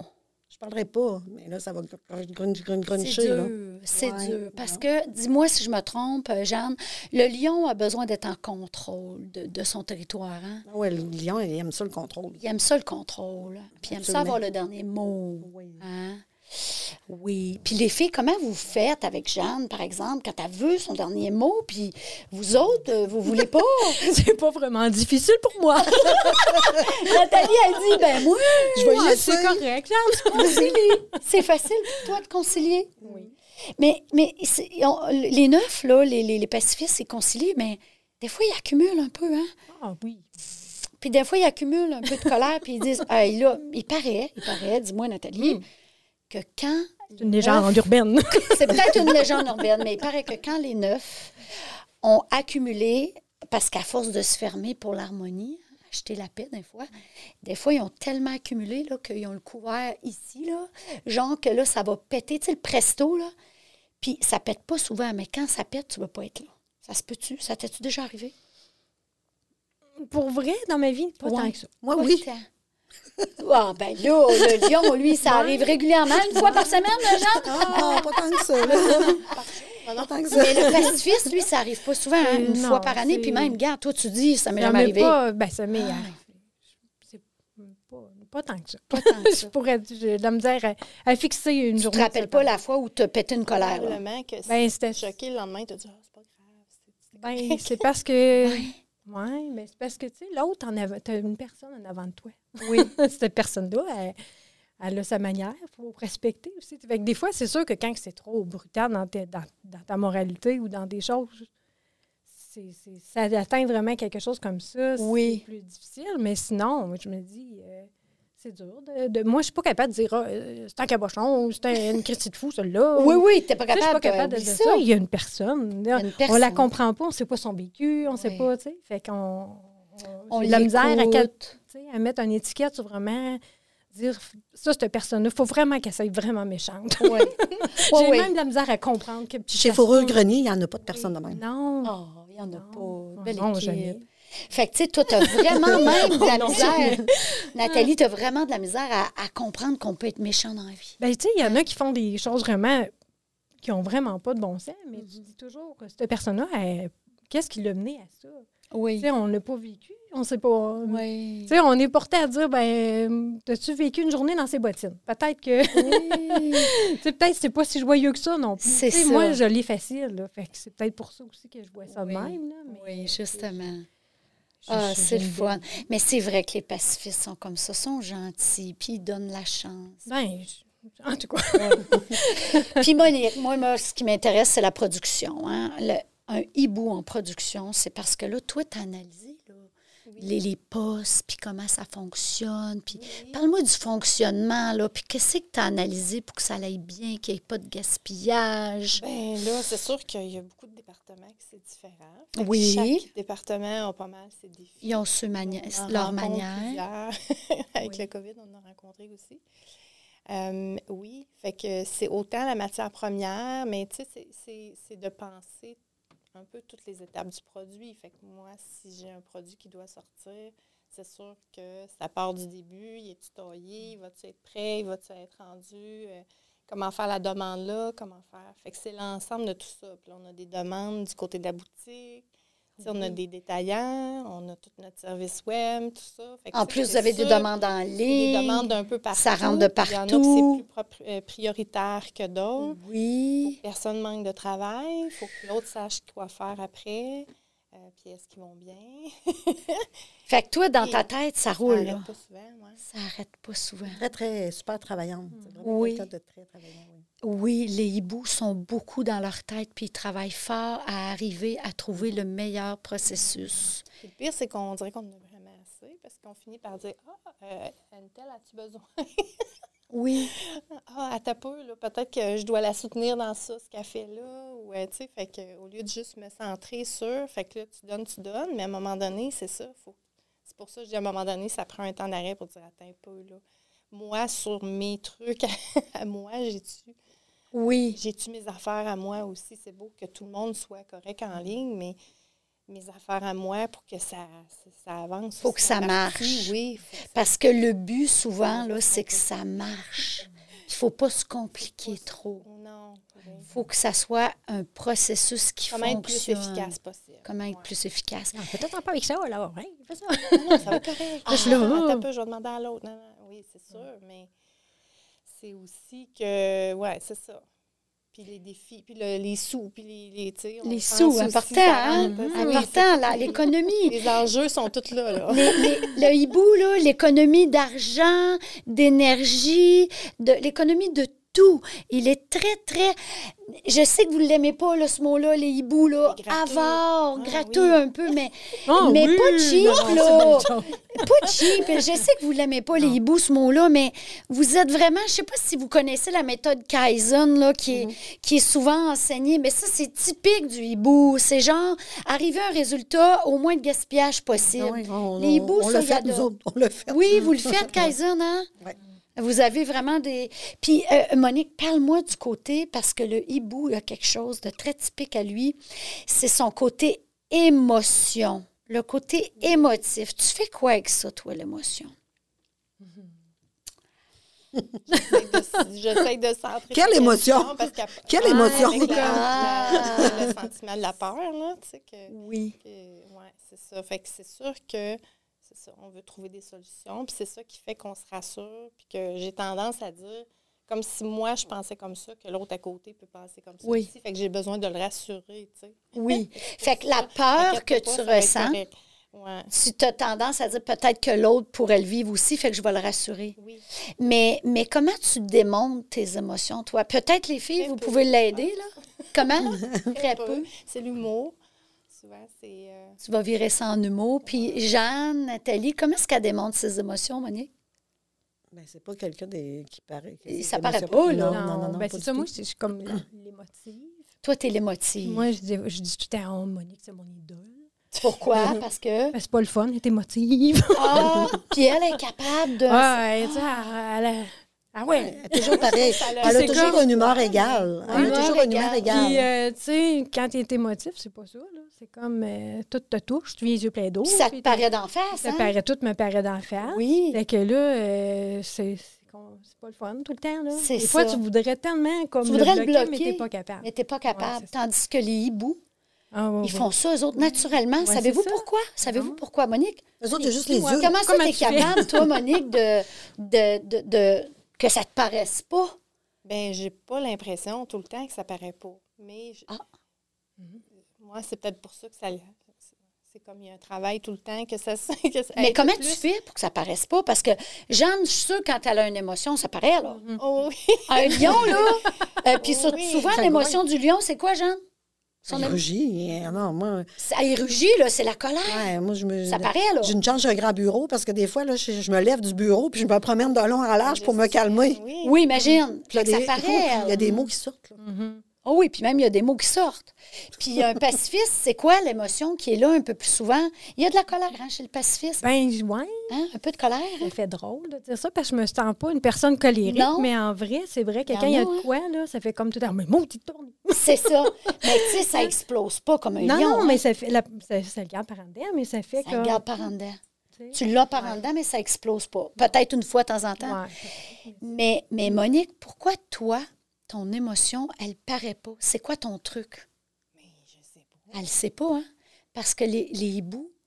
Je parlerai pas. Mais là, ça va gruncher. C'est dur, c'est Ouais, dur. Parce que, dis-moi si je me trompe, euh, Jeanne, le lion a besoin d'être en contrôle de, de son territoire. Hein? Oui, le lion, il aime ça, le contrôle. Il aime ça, le contrôle. Puis il aime ça avoir le dernier mot. Oui. Hein? Oui. Puis les filles, comment vous faites avec Jeanne, par exemple, quand elle veut son dernier mot, puis vous autres, euh, vous voulez pas? C'est pas vraiment difficile pour moi. Nathalie, elle dit, ben moi, Je vais c'est correct. Jeanne. C'est facile pour toi de concilier? Oui. Mais, mais on- les neufs, là, les, les, les pacifistes, c'est concilier, mais des fois, ils accumulent un peu, hein? Ah oui. Puis des fois, ils accumulent un peu de colère, puis ils disent, Hey, là, il paraît, il paraît, dis-moi, Nathalie, que quand... C'est une légende urbaine. C'est peut-être une légende urbaine, mais il paraît que quand les neufs ont accumulé, parce qu'à force de se fermer pour l'harmonie, acheter la paix des fois, des fois, ils ont tellement accumulé là, qu'ils ont le couvert ici, là, genre que là, ça va péter, tu sais, le presto, là. Puis ça pète pas souvent, mais quand ça pète, tu vas pas être là. Ça se peut-tu? Ça t'es-tu déjà arrivé? Pour vrai, dans ma vie, pas Ouais. tant que ça. Moi, Pas oui. tant. Ah, ben là, le lion, lui, ça arrive régulièrement, une fois par semaine, le Jean? Ah, pas tant que ça. là. Pas tant que ça. Mais le pacifiste, lui, ça arrive pas souvent, hein, une Non, fois par année. Puis même, regarde, toi, tu dis, ça m'est Ça jamais m'est arrivé. Pas, ben, ça m'est arrivé. C'est pas, pas tant que ça. Pas tant que je ça. pourrais, j'ai de la misère à, à fixer une Tu te journée. de rappelles cette pas la fois où tu as pété une colère, là? Probablement que Ben, c'était- tu choqué le lendemain, tu as dit Ah, c'est pas grave. Ben, c'est parce que. Oui, mais c'est parce que, tu sais, l'autre, avant, t'as une personne en avant de toi. Oui. Cette personne-là, elle, elle a sa manière, il faut respecter aussi. Fait que des fois, c'est sûr que quand c'est trop brutal dans, tes- dans, dans ta moralité ou dans des choses, c'est, ça atteint vraiment quelque chose comme ça, Oui. c'est plus difficile. Mais sinon, je me dis, euh, c'est dur. De, de- moi, je suis pas capable de dire, Ah, euh, c'est un cabochon c'est un- une critique de fou, celle-là. Oui, oui, t'es pas je suis capable, pas capable de dire ça. ça. Il y a une personne. une On la personne. comprend pas, on sait pas son vécu, on sait Oui. pas, tu sais. Fait qu'on On de la misère à, mettre une étiquette sur vraiment dire ça, cette personne-là, il faut vraiment qu'elle soit vraiment méchante. Oui. J'ai oui. même de la misère à comprendre que. Chez peut- Grenier, il n'y en a pas de personne de même. Non. Oh, il n'y en a Non, pas. Belle non, équipe. jamais. Fait que, tu sais, toi, tu as vraiment même de la Non, misère. Nathalie, tu as vraiment de la misère à, à comprendre qu'on peut être méchant dans la vie. Ben, tu sais, il y en a qui font des choses vraiment qui ont vraiment pas de bon sens, mais tu Mhm. dis toujours que cette personne-là, qu'est-ce qui l'a mené à ça? Tu Oui. sais, on l'a pas vécu, on sait pas. Oui. Tu sais, on est porté à dire, ben, as-tu vécu une journée dans ses bottines? Peut-être que, Oui. tu sais, peut-être que c'est pas si joyeux que ça non plus. C'est Tu. Moi, je l'ai facile, là. Fait que c'est peut-être pour ça aussi que je vois ça de même, là. Mais Oui, justement. Ah, c'est le fun. Mais c'est vrai que les pacifistes sont comme ça, sont gentils, puis ils donnent la chance. Ben, en tout cas. Puis moi, moi, ce qui m'intéresse, c'est la production. Hein? Le- un hibou en production, c'est parce que là, toi, tu analysé les, les postes, puis comment ça fonctionne. Puis parle-moi du fonctionnement, là, puis qu'est-ce que tu as analysé pour que ça aille bien, qu'il n'y ait pas de gaspillage? Ben là, c'est sûr qu'il y a beaucoup de départements qui c'est différent. Fait Oui. Chaque département a pas mal ses défis. Ils ont ce mani- On en leur manière. Avec Oui. le COVID, on en a rencontré aussi. Euh, oui, fait que c'est autant la matière première, mais tu sais, c'est de penser un peu toutes les étapes du produit. Fait que moi, si j'ai un produit qui doit sortir, c'est sûr que ça part du début. Il est-tu taillé? Va-tu être prêt? Va-tu être rendu? Euh, comment faire la demande là? Comment faire? Fait que c'est l'ensemble de tout ça. Puis on a des demandes du côté de la boutique. On a des détaillants, on a tout notre service web, tout ça. Fait que, En plus, vous avez des demandes en ligne. Des demandes d'un peu partout. Ça rentre de puis Il y en a partout. que c'est plus propre- euh, prioritaire que d'autres. Oui. Personne manque de travail. Il faut que l'autre sache quoi faire après. Euh, puis est-ce qu'ils vont bien? Fait que toi, dans ta tête, ça Ça roule. arrête là. pas souvent, ouais. Ça arrête pas souvent. Très, très, super travaillante. C'est vraiment Oui. de très travaillant, oui. Oui, les hiboux sont beaucoup dans leur tête, puis ils travaillent fort à arriver à trouver le meilleur processus. Le pire, c'est qu'on dirait qu'on en a vraiment assez parce qu'on finit par dire Ah, euh, une telle, as-tu besoin? Oui. Ah, à ta peu, là, peut-être que je dois la soutenir dans ça, ce qu'elle fait là. Ou, euh, tu sais, fait que, au lieu de juste me centrer sur, fait que là, tu donnes, tu donnes, mais à un moment donné, c'est ça. Faut, c'est pour ça que je dis à un moment donné, ça prend un temps d'arrêt pour dire, attends un peu, là. Moi, sur mes trucs à, moi, j'ai-tu, Oui. j'ai-tu mes affaires à moi aussi? C'est beau que tout le monde soit correct en ligne, mais mes affaires à moi pour que ça, ça, ça avance. Faut que ça marche. Oui. faut que ça- Parce que le but, souvent, là, c'est que ça marche. Il faut pas se compliquer trop. Non. oui. Il faut que ça soit un processus qui Comment être plus fonctionne. efficace possible. Comment être Ouais. plus efficace. Non, Peut-être pas avec ça, alors. Hein? Fais ça. Non, non, ça va correct. je suis là. Ah, attends un peu, je vais demander à l'autre. Non, non, oui, c'est sûr, mais c'est aussi que, ouais, c'est ça. Puis les défis, puis le- les sous, puis les, les, tu sais, Les sous, important, hein? oui, Important, là, l'économie. Les enjeux sont tous là, là. Les- les- le hibou, là, l'économie d'argent, d'énergie, de l'économie de tout. Il est très, très. Je sais que vous ne l'aimez pas, là, ce mot-là, les hiboux, là. Gratteux. Avare, Ah, gratteux oui. un peu, mais, Ah mais oui, pas cheap, là. Pas cheap. Je sais que vous ne l'aimez pas, les hiboux, ce mot-là, mais vous êtes vraiment. Je ne sais pas si vous connaissez la méthode Kaizen, là, qui, est, qui est souvent enseignée, mais ça, c'est typique du hibou. C'est genre arriver à un résultat au moins de gaspillage possible. Oui, on, Les hiboux, on ça, a fait, nous autres. On l'a fait. Oui, vous le faites, Kaizen, hein? Ouais. Vous avez vraiment des. Puis, euh, Monique, parle-moi du côté, parce que le hibou, il a quelque chose de très typique à lui. C'est son côté émotion, le côté émotif. Tu fais quoi avec ça, toi, l'émotion? J'essaie de- de centrer. Quelle émotion? parce Quelle Ouais, émotion? Ah. la- le sentiment de la peur, là, tu sais, que. Oui. Oui, c'est ça. Fait que c'est sûr que c'est ça, on veut trouver des solutions. Puis c'est ça qui fait qu'on se rassure. Puis que j'ai tendance à dire, comme si moi je pensais comme ça, que l'autre à côté peut penser comme ça Oui. aussi. Fait que j'ai besoin de le rassurer, tu sais. Oui. Fait que la peur que tu ressens. Ouais. tu as tendance à dire peut-être que l'autre pourrait le vivre aussi, fait que je vais le rassurer. Oui. Mais, mais comment tu démontres tes émotions, toi? Peut-être les filles, Très vous peu. pouvez l'aider, là? Comment? Très Peu. peu. C'est l'humour. Souvent, c'est. euh, Tu vas virer ça en humour. Puis Jeanne, Nathalie, comment est-ce qu'elle démontre ses émotions, Monique? Ben, c'est pas quelqu'un des- qui paraît. ça paraît pas, là. Non, non, non, non, ben, c'est ça, moi, je suis comme l'émotive. Toi, t'es l'émotive. Moi, je dis, je dis tout temps, oh, Monique, c'est mon idole. Pourquoi? Parce que... Ben, c'est pas le fun, elle est émotive. Ah! Puis elle est capable de... Ouais, tu sais, elle, elle- Ah ouais. Elle est toujours l'a- Elle a C'est toujours comme- une humeur égale. Elle Humeur a toujours une humeur égale. Puis, euh, tu sais, quand tu es émotif, c'est pas ça. là. C'est comme euh, tout te touche, tu viens les yeux pleins d'eau. Puis ça te puis paraît d'en face, Ça hein? paraît, tout me paraît d'en face. Oui. Fait que là, euh, c'est c'est con- c'est pas le fun tout le temps. Là. C'est Des fois, ça. tu voudrais tellement comme Tu voudrais le bloquer, mais bloquer. t'es pas capable. Mais t'es pas capable. Ouais, c'est ça. Tandis que les hiboux, Ah, ils font ça, eux autres, naturellement. Savez-vous pourquoi? Savez-vous Non. pourquoi, Monique? Eux autres, il y a juste les yeux. Comment ça, Comment t'es capable, toi, Monique, de, de, de, de- que ça te paraisse pas? Ben, j'ai pas l'impression tout le temps que ça paraît pas. Mais je- Ah. moi, c'est peut-être pour ça que ça. C'est comme il y a un travail tout le temps que ça. Que ça Mais comment plus. tu fais pour que ça paraisse pas? Parce que Jeanne, je suis sûre, quand elle a une émotion, ça paraît, là. Oh, oui. Un lion, là. euh, Puis sur- Oui. souvent, l'émotion du lion, c'est quoi, Jeanne? Son Il émo- rugit. Non, moi, Ça il rugit, là, c'est la colère. ouais, moi, je me. Ça paraît, là. J'ai une chance, j'ai un grand bureau parce que des fois, là, je, je me lève du bureau puis je me promène de long en large pour me calmer. Oui. Oui, imagine. Ça des- paraît. Il y a des mots qui sortent. là. Mhm. Oh oui, puis même, il y a des mots qui sortent. Puis un pacifiste, c'est quoi l'émotion qui est là un peu plus souvent? Il y a de la colère hein, chez le pacifiste. Ben, ouais, Hein? Un peu de colère. ça fait drôle de dire ça parce que je me sens pas une personne colérique, Non. mais en vrai, c'est vrai que Y en quand il y a, de hein. quoi, là, ça fait comme tout à l'heure. Mais mon petit tourne. C'est ça. Mais tu sais, ça explose pas comme un Non, lion. non, hein. mais ça fait. La, ça, ça le garde par en dedans, mais ça fait Ça comme. garde par en dedans. tu l'as par en dedans, mais ça explose pas. Peut-être une fois de temps en temps. Ouais. Mais, mais Monique, pourquoi toi, ton émotion, elle paraît pas? C'est quoi ton truc? Mais je sais pas. Elle sait pas, hein? Parce que les, les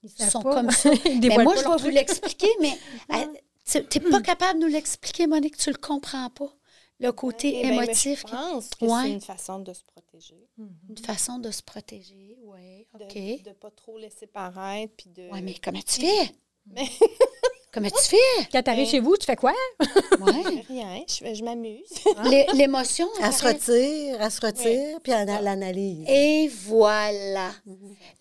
savent sont pas. comme ça. Mais dévoilent moi, je vais vous l'expliquer, mais elle- tu n'es pas capable de nous l'expliquer, Monique. Tu le comprends pas. Le côté Eh ben, émotif, je pense que Ouais. c'est une façon de se protéger. une façon de se protéger. Oui, De ne pas trop laisser paraître. Puis de... Oui, mais comment tu fais? Mais- comment tu fais? Quand t'arrives chez vous, tu fais quoi? Ouais. Rien, je, je m'amuse. L'é- L'émotion. Elle se retire, elle se retire, puis elle, elle analyse. Et voilà.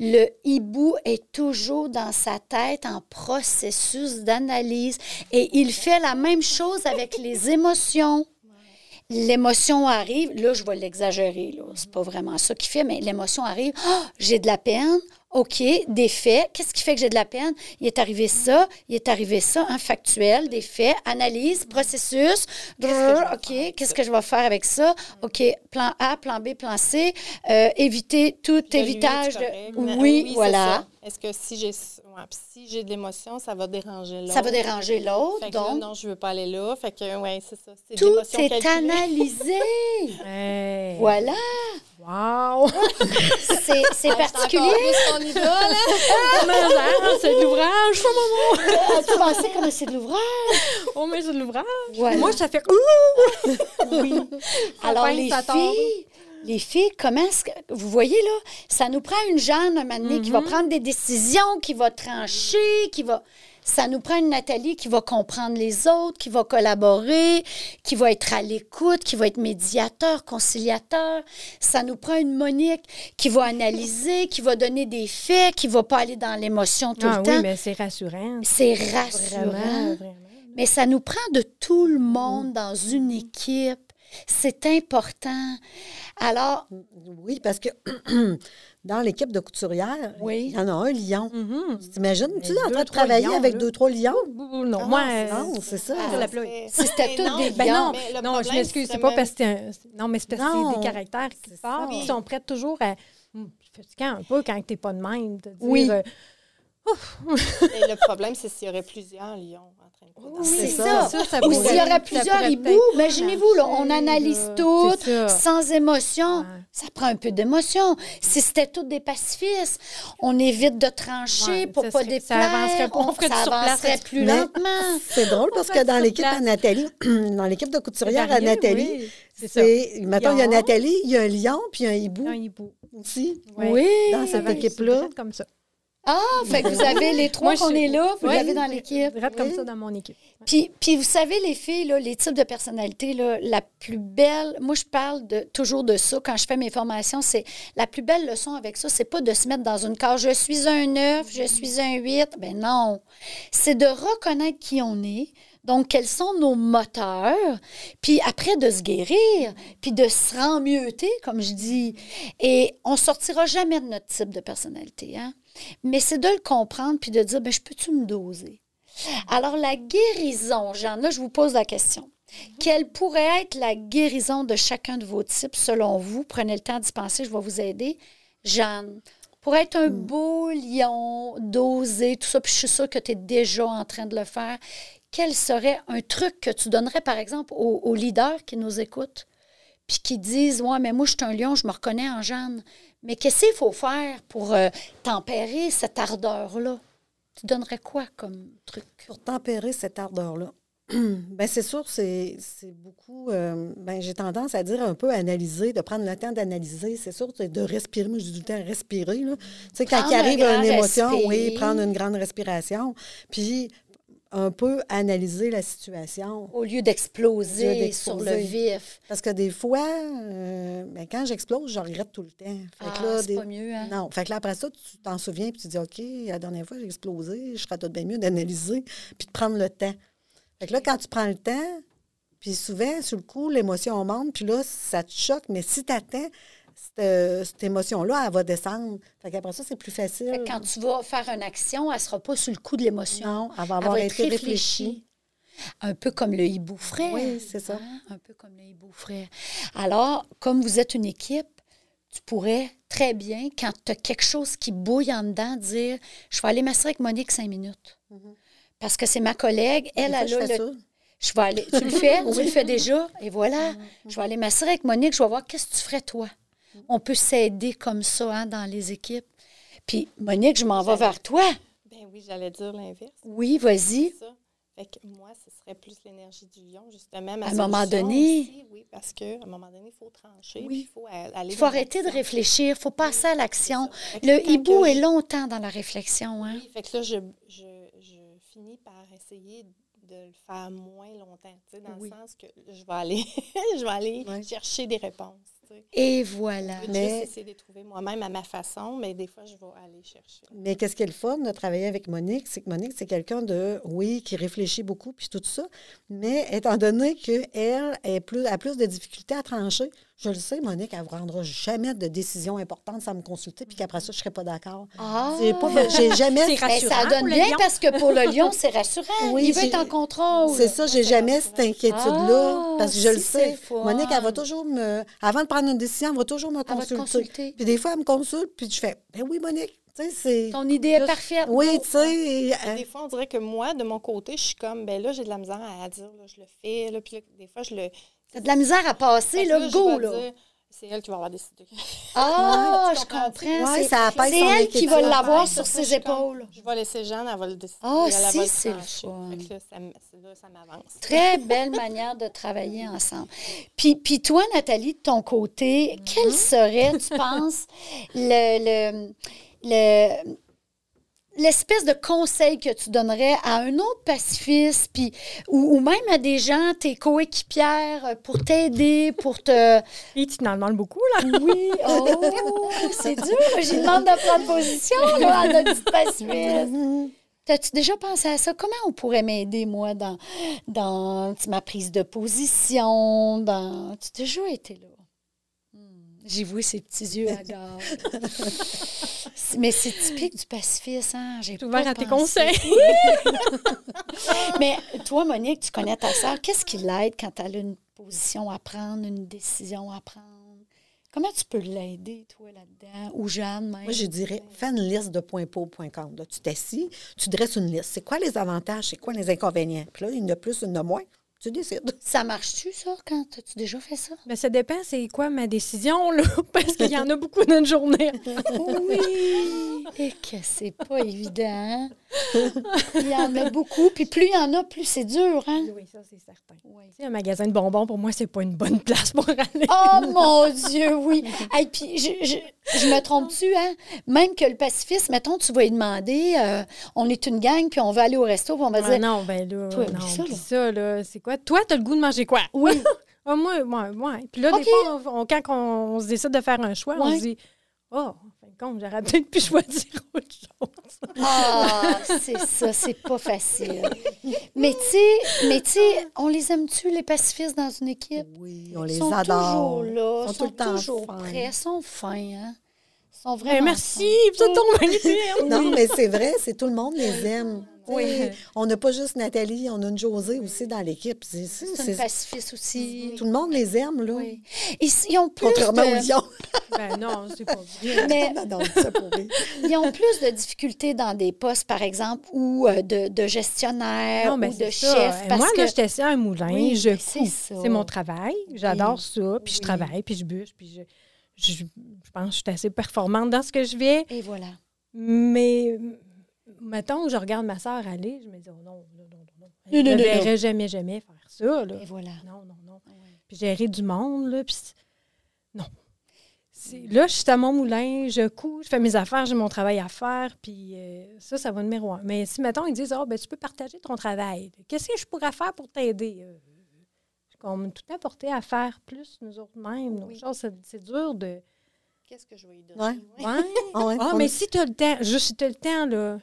Le hibou est toujours dans sa tête en processus d'analyse et il fait la même chose avec les émotions. L'émotion arrive, là, je vais l'exagérer, là. C'est pas vraiment ça qu'il fait, mais l'émotion arrive. Ah, j'ai de la peine. OK, des faits. Qu'est-ce qui fait que j'ai de la peine? Il est arrivé ça, il est arrivé ça, un factuel, des faits, analyse, processus. OK, qu'est-ce que je vais faire avec ça? OK, plan A, plan B, plan C. Euh, éviter tout évitage de. Oui, voilà. Est-ce que si j'ai ouais, si j'ai de l'émotion, ça va déranger l'autre? Ça va déranger l'autre, que là, donc? non, je veux pas aller là. Fait que, ouais, c'est ça. C'est de Tout est calculée. analysé. Hey. voilà. Wow! C'est c'est particulier. Ton idole, hein? Mais, hein, c'est de l'ouvrage, maman! Tu pensais comme c'est de l'ouvrage? Oh, mais c'est de l'ouvrage. Voilà. Moi, ça fait. Oui. Alors, les filles, les filles, comment est-ce que. Vous voyez, là, ça nous prend une Jeanne, un moment donné, qui va Mm-hmm. prendre des décisions, qui va trancher, qui va. Ça nous prend une Nathalie qui va comprendre les autres, qui va collaborer, qui va être à l'écoute, qui va être médiateur, conciliateur. Ça nous prend une Monique qui va analyser, qui va donner des faits, qui va pas aller dans l'émotion tout Ah le oui, temps. mais c'est rassurant. C'est Vraiment, rassurant. vraiment. Mais ça nous prend de tout le monde dans une équipe. C'est important. Alors, Oui, parce que dans l'équipe de couturière, Oui. il y en a un lion. Mhm. T'imagines-tu Mais en deux, train de travailler lions, avec là. deux, trois lions? Non, Ah, moi. Non, c'est ça. Ah, c'était tout des Ben lions. non, Mais non, je m'excuse, c'est pas même- parce que c'est un... Non, mais c'est parce que c'est des caractères qui sortent, Oui. qui sont prêts toujours à... C'est fatigant un peu quand t'es pas de même, de dire... Oui. euh, Et le problème, c'est s'il y aurait plusieurs lions en train de courir. C'est ça. ça. Ou s'il y aurait plusieurs hiboux, imaginez-vous, là, on analyse tout, sans émotion. Ouais. Ça prend un peu d'émotion. Si c'était tous des pacifistes, on évite de trancher Ouais, pour pas déplaire. ça avancerait. On du ça avancerait plus Mais- lentement. C'est drôle parce que dans l'équipe à. Nathalie, dans l'équipe de couturière à Nathalie, oui, c'est mettons, il y a. Nathalie, il y a un lion, puis un hibou Un hibou. aussi. Oui. Dans Ça cette va- équipe-là. comme ça. Ah, fait que vous avez les trois qu'on est là, vous Oui. l'avez dans l'équipe. Direct comme Oui. ça dans mon équipe. Puis, puis vous savez, les filles, là, les types de personnalités, là, la plus belle, moi je parle de, toujours de ça quand je fais mes formations, c'est la plus belle leçon avec ça, c'est pas de se mettre dans une case, je suis un 9, je suis un 8, ben non. C'est de reconnaître qui on est, donc quels sont nos moteurs, puis après de se guérir, puis de se remmieuter, comme je dis. Et on sortira jamais de notre type de personnalité, hein? Mais c'est de le comprendre, puis de dire, ben je peux-tu me doser? Alors, la guérison, Jeanne, là, je vous pose la question. Quelle pourrait être la guérison de chacun de vos types selon vous? Prenez le temps d'y penser, je vais vous aider. Jeanne, pour être un beau lion, d'oser, tout ça, puis je suis sûre que tu es déjà en train de le faire, quel serait un truc que tu donnerais, par exemple, aux, aux leaders qui nous écoutent, puis qui disent Ouais, mais moi, je suis un lion, je me reconnais en Jeanne. Mais qu'est-ce qu'il faut faire pour euh, tempérer cette ardeur-là? Tu donnerais quoi comme truc? Pour tempérer cette ardeur-là, ben c'est sûr, c'est beaucoup. euh, ben j'ai tendance à dire un peu analyser, de prendre le temps d'analyser. C'est sûr, de respirer. Moi, je dis tout le temps respirer. Là. Tu sais, quand il arrive une émotion, oui, prendre une grande respiration. Puis un peu analyser la situation. Au lieu d'exploser sur le vif. Parce que des fois, euh, ben, quand j'explose, je regrette tout le temps. Fait Ah, c'est des- pas mieux, hein? Non. Fait que là, après ça, tu t'en souviens puis tu dis, OK, la dernière fois, j'ai explosé, je serais tout bien mieux d'analyser puis de prendre le temps. Fait que là, quand tu prends le temps, puis souvent, sur le coup, l'émotion monte, puis là, ça te choque, mais si tu attends, cette, euh, cette émotion-là, elle va descendre. Fait qu'après ça, c'est plus facile. Fait que quand tu vas faire une action, elle ne sera pas sur le coup de l'émotion. Non, elle va Elle avoir va été réfléchie. réfléchie. Un peu comme le hibou frais. Oui, c'est ça. Hein? Un peu comme le hibou frais. Alors, comme vous êtes une équipe, tu pourrais très bien, quand tu as quelque chose qui bouille en dedans, dire Je vais aller m'asseoir avec Monique cinq minutes. Parce que c'est ma collègue, elle, Mm-hmm. A le. Je vais aller. Tu le fais? Tu le fais déjà? Et voilà. Je vais aller m'asseoir avec Monique. Je vais voir qu'est-ce que tu ferais, toi? On peut s'aider comme ça hein, dans les équipes. Puis, Monique, je m'en vais vers toi. Ben oui, j'allais dire l'inverse. Oui, vas-y. Fait que moi, ce serait plus l'énergie du lion, justement. Ma À un moment donné. aussi, oui, parce qu'à un moment donné, il faut trancher. Oui. Il faut a- aller Il faut dans arrêter de réfléchir. Il faut passer à l'action. Le hibou est je- longtemps dans la réflexion. Hein? Oui, fait que là, je, je, je finis par essayer de le faire moins longtemps, dans Oui. le sens que je vais aller, je vais aller chercher des réponses. Sais. Et voilà. Je vais essayer de les trouver moi-même à ma façon, mais des fois, je vais aller chercher. Mais qu'est-ce qui est le fun de travailler avec Monique, c'est que Monique, c'est quelqu'un de, oui, qui réfléchit beaucoup, puis tout ça, mais étant donné qu'elle est plus, a plus de difficultés à trancher, je le sais, Monique, elle ne rendra jamais de décision importante sans me consulter, puis qu'après ça, je ne serais pas d'accord. Ah! J'ai jamais... C'est rassurant ça donne bien lion. parce que pour le lion, c'est rassurant. Oui, Il veut j'ai- être en contrôle. C'est ça, j'ai jamais cette inquiétude-là, Ah, parce que je si, sais. le fun. Monique, elle va toujours me... Avant de prendre une décision, elle va toujours me Elle va te consulter. consulter. Puis des fois, elle me consulte, puis je fais, ben oui, Monique, tu sais, c'est... Ton idée est parfaite. Oui, tu sais... euh, Des fois, on dirait que moi, de mon côté, je suis comme, ben là, j'ai de la misère à dire, là, je le fais, là, puis là, des fois, je le... T'as de la misère à passer, là, je go, là. dire, C'est elle qui va avoir décidé. Ah, je comprends? Ouais, c'est elle qui va l'avoir sur ses je épaules. Je vais laisser Jeanne, elle va le décider. Ah, elle, si, c'est le fun. Là, ça, m'avance. Très belle manière de travailler ensemble. Puis, puis toi, Nathalie, de ton côté, quel serait, tu penses, le, le, le- l'espèce de conseil que tu donnerais à un autre pacifiste, puis, ou, ou même à des gens, tes coéquipières, euh, pour t'aider, pour te... Et tu t'en demandes beaucoup, là. Oui, oh, c'est dur. J'y demande de prendre position là, à notre petite pacifiste. T'as-tu déjà pensé à ça? Comment on pourrait m'aider, moi, dans, dans ma prise de position? Dans... Tu as déjà été là? J'ai vu ces petits yeux à gare. Mais c'est typique du pacifisme, hein? J'ai ouvert à tes conseils. Mais toi, Monique, tu connais ta sœur. Qu'est-ce qui l'aide quand elle a une position à prendre, une décision à prendre? Comment tu peux l'aider, toi, là-dedans? Ou Jeanne, même? Moi, je dirais, fais une liste de points pour, points contre. Là, tu t'assis, tu dresses une liste. C'est quoi les avantages, c'est quoi les inconvénients? Puis là, il y en a plus, il y en a moins. Tu décides. Ça marche-tu, ça, quand as-tu déjà fait ça? Mais ça dépend, c'est quoi ma décision, là, parce qu'il y en a beaucoup dans une journée. Oui! Et que c'est pas évident. hein? Il y en a beaucoup, puis plus il y en a, plus c'est dur, hein? Oui, ça, c'est certain. Oui. Tu sais, un magasin de bonbons, pour moi, c'est pas une bonne place pour aller. Oh mon Dieu, oui. Et puis, je, je, je me trompe-tu, hein? Même que le pacifiste, mettons, tu vas lui demander, euh, on est une gang, puis on va aller au resto, puis on va Ah dire, non, ben là, Toi, non, oublie ça, oublie là. ça, là. C'est quoi? Toi, t'as le goût de manger quoi? oui, Ah, moi, moi, moi. Puis là, des fois, on- on- quand on, on se décide de faire un choix, on se dit, oh, en fin de compte, j'aurais peut-être pu choisir autre chose. ah, c'est ça, c'est pas facile. Mais tu sais, mais tu sais, on les aime-tu, les pacifistes, dans une équipe? Oui, on Ils les sont adore. toujours là, Ils sont, sont tout le temps toujours fins. prêts, sont fins, hein? Ils sont Ben, vraiment merci, vous êtes. Non, mais c'est vrai, c'est tout le monde les aime. Sais, On n'a pas juste Nathalie, on a une Josée aussi dans l'équipe. C'est- une pacifiste aussi. Tout le monde les aime, là. Oui. Ils, ils ont plus Contrairement aux de, lions. Ben non, c'est pas vrai. mais non, non, c'est pour rire. ils ont plus de difficultés dans des postes, par exemple, ou euh, de, de gestionnaire Non, mais ou de ça. chef. Parce Moi, que là, j'étais assis à un moulin, Oui, je c'est couds. ça. C'est mon travail. J'adore ça. Puis je Oui. travaille, puis je bûche, puis je, je, je pense que je suis assez performante dans ce que je fais. Et voilà. Mais, mettons, je regarde ma soeur aller, je me dis, oh non, non, non, non, non. Je ne non, verrais jamais, jamais faire ça, là. Et voilà. Non, non, non. Ouais. Puis gérer du monde, là, puis non. Là, je suis à mon moulin, je couds, je fais mes affaires, j'ai mon travail à faire, puis euh, ça, ça va numéro un. Mais si, mettons, ils disent, oh, ben, tu peux partager ton travail, qu'est-ce que je pourrais faire pour t'aider? Euh, suis comme tout apporté à faire plus nous autres mêmes. Oui. C'est c'est dur de. Qu'est-ce que je vais lui donner? Ouais. Ah ouais, Ah, on- mais si tu as le temps, juste si tu as le temps, là,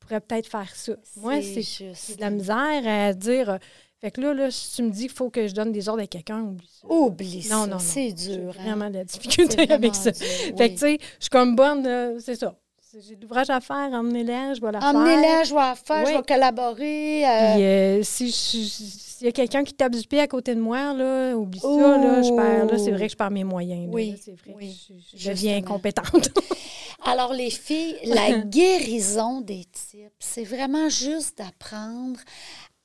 tu pourrais peut-être faire ça. Moi, c'est de la misère à dire. euh, Fait que là, là, si tu me dis qu'il faut que je donne des ordres à quelqu'un, oublie ça. Oublie ça. Non, non, non. C'est dur. hein. vraiment de la difficulté avec ça. dur, Fait que, tu sais, je suis comme bonne, c'est ça. J'ai de l'ouvrage à faire, emmenez-la, je vais la faire. Emmenez-la, je vais la faire, je vais collaborer. euh, Puis euh, si s'il y a quelqu'un qui tape du pied à côté de moi, là, oublie ça, là, je perds, là, c'est vrai que je perds mes moyens. là. Oui, c'est vrai oui, je, je deviens incompétente. Alors, les filles, la guérison des types, c'est vraiment juste d'apprendre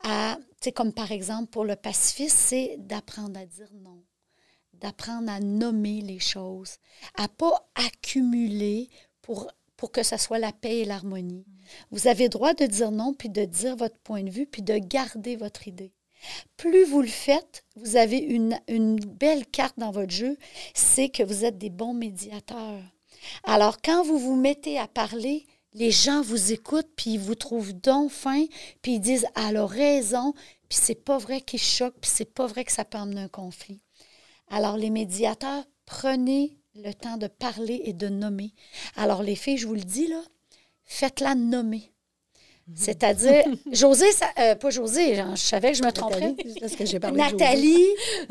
à, tu sais, comme par exemple pour le pacifiste, c'est d'apprendre à dire non, d'apprendre à nommer les choses, à pas accumuler pour, pour que ça soit la paix et l'harmonie. Vous avez droit de dire non, puis de dire votre point de vue, puis de garder votre idée. Plus vous le faites, vous avez une, belle carte dans votre jeu, c'est que vous êtes des bons médiateurs. Alors, quand vous vous mettez à parler, les gens vous écoutent, puis ils vous trouvent donc fin, puis ils disent « elle a raison », puis c'est pas vrai qu'ils choquent, puis c'est pas vrai que ça peut amener un conflit. Alors, les médiateurs, prenez le temps de parler et de nommer. Alors, les filles, je vous le dis, là, faites-la nommer. C'est-à-dire, José, ça- euh, pas José, genre, je savais que je me tromperais. Nathalie, que j'ai parlé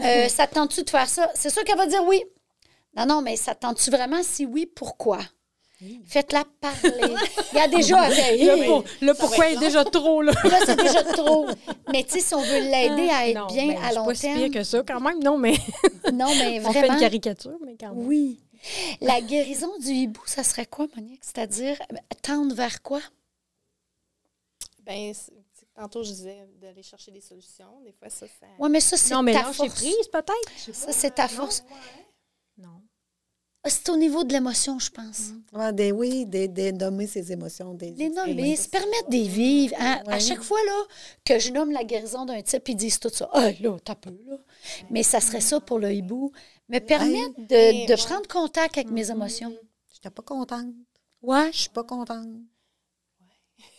euh, ça te tente-tu de faire ça? C'est sûr qu'elle va dire oui. Non, non, mais ça te tente-tu vraiment? Si oui, pourquoi? Faites-la parler. Il y a déjà à Le, pour- le pourquoi est déjà trop, là. Là, c'est déjà trop. Mais tu sais, si on veut l'aider à être Non, bien ben, à long pas terme. si pire que ça, quand même. Non, mais Non, mais on fait vraiment. une caricature, mais quand même. Oui. La guérison du hibou, ça serait quoi, Monique? C'est-à-dire euh, tendre vers quoi? Ben, tantôt, je disais d'aller chercher des solutions. Des fois, ça, ça... Oui, mais ça, c'est Non, mais ta lâcher force. prise, peut-être. Ça, c'est ta force. Non. Ah, C'est au niveau de l'émotion, je pense. Ouais, des, oui, des, des nommer ses émotions. Des, Les nommer, se permettre de les vivre. hein. À chaque fois là, que je nomme la guérison d'un type, ils disent tout ça. Ah, là, t'as peu, là. Mais ça serait ça pour le hibou. Me permettre de, prendre contact avec mes émotions. J'étais pas contente. Ouais, Je suis pas contente.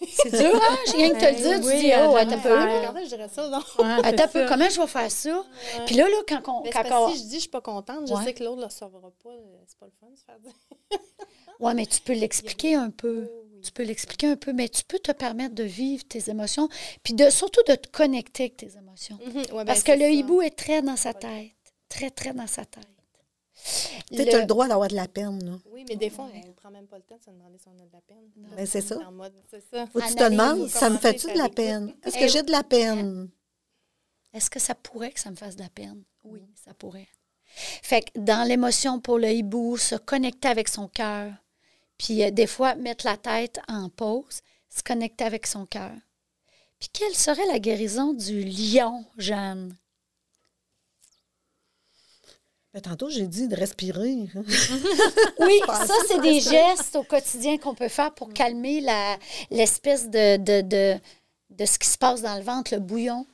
C'est dur, hein? Je viens de te le dire, tu Oui, dis, oh, t'as peu. Regardez, je dirais ça, non? Ouais, t'as peu, comment je vais faire ça? Puis là, là, quand on. Mais c'est quand que on- si je dis je suis pas contente, je Ouais. sais que l'autre ne le saura pas. euh, C'est pas le fun de se faire dire. Ouais, mais tu peux l'expliquer un peu. Oh, oui. Tu peux l'expliquer un peu, mais tu peux te permettre de vivre tes émotions, puis de, surtout de te connecter avec tes émotions. Mhm, ouais, ben, Parce que le ça. hibou est très dans sa tête. Très, très dans sa tête. Tu sais, t'as le droit d'avoir de la peine. Là. Oui, mais des fois, on ne prend même pas le temps de se demander si on a de la peine. Ben, c'est ça. mode- C'est ça. Faut que tu te demandes, ça me fait-tu de la peine? Est-ce que j'ai de la peine? Est-ce que ça pourrait que ça me fasse de la peine? Oui, ça pourrait. Fait que dans l'émotion pour le hibou, se connecter avec son cœur, puis euh, des fois mettre la tête en pause, se connecter avec son cœur. Puis quelle serait la guérison du lion, Jeanne? Ben, tantôt, j'ai dit de respirer. Oui, ça, c'est des gestes au quotidien qu'on peut faire pour calmer l'espèce de, de, de, de ce qui se passe dans le ventre, le bouillon.